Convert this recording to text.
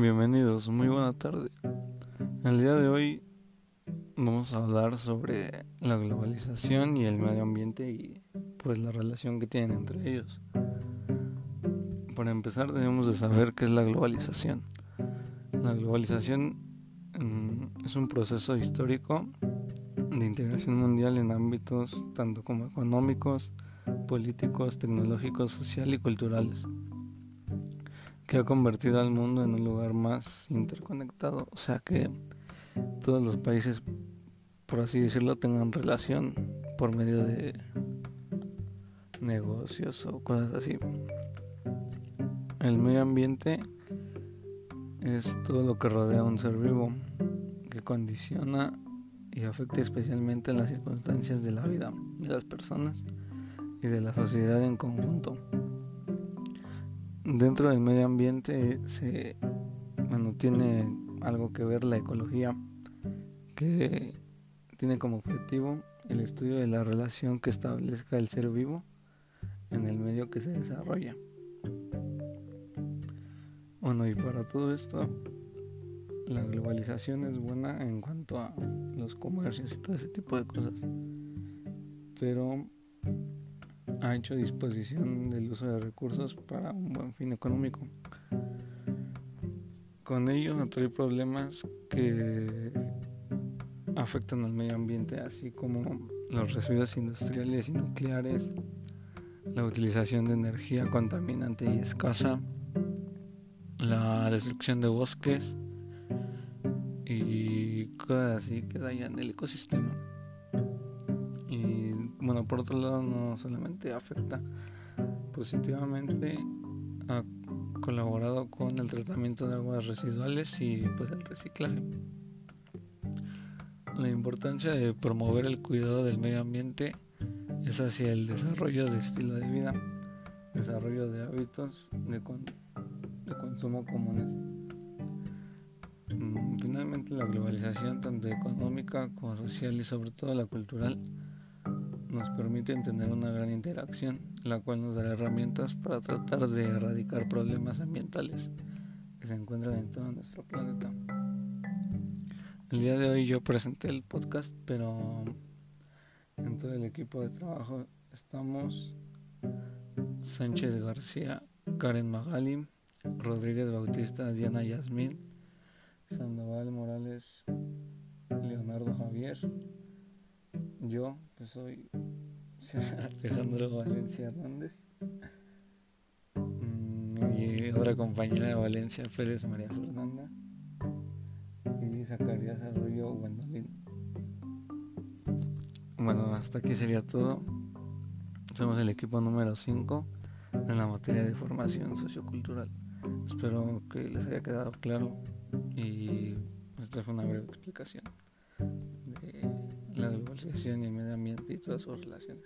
Bienvenidos, muy buena tarde. El día de hoy vamos a hablar sobre la globalización y el medio ambiente y pues la relación que tienen entre ellos. Para empezar debemos de saber qué es la globalización. La globalización mm, es un proceso histórico de integración mundial en ámbitos tanto como económicos, políticos, tecnológicos, social y culturales que ha convertido al mundo en un lugar más interconectado, o sea que todos los países, por así decirlo, tengan relación por medio de negocios o cosas así. El medio ambiente es todo lo que rodea a un ser vivo, que condiciona y afecta especialmente las circunstancias de la vida de las personas y de la sociedad en conjunto. Dentro del medio ambiente se bueno, tiene algo que ver la ecología, que tiene como objetivo el estudio de la relación que establezca el ser vivo en el medio que se desarrolla. Bueno, y para todo esto, la globalización es buena en cuanto a los comercios y todo ese tipo de cosas. Pero ha hecho disposición del uso de recursos para un buen fin económico. Con ello atrae problemas que afectan al medio ambiente, así como los residuos industriales y nucleares, la utilización de energía contaminante y escasa, la destrucción de bosques y cosas así que dañan el ecosistema bueno, por otro lado no solamente afecta positivamente, ha colaborado con el tratamiento de aguas residuales y pues el reciclaje. La importancia de promover el cuidado del medio ambiente es hacia el desarrollo de estilo de vida, desarrollo de hábitos de, de consumo comunes. Mm, finalmente la globalización tanto económica como social y sobre todo la cultural nos permiten tener una gran interacción, la cual nos dará herramientas para tratar de erradicar problemas ambientales que se encuentran en todo nuestro planeta. El día de hoy yo presenté el podcast, pero en todo el equipo de trabajo estamos Sánchez García, Karen Magali, Rodríguez Bautista, Diana Yasmín, Sandoval Morales, Leonardo Javier, yo, que soy César Alejandro Valencia Hernández, mi mm, otra compañera de Valencia, Pérez María Fernanda, y Zacarías Arroyo Gwendolyn. Bueno, hasta aquí sería todo. Somos el equipo número 5 en la materia de formación sociocultural. Espero que les haya quedado claro y esta fue una breve explicación la globalización y el medio ambiente y todas sus relaciones.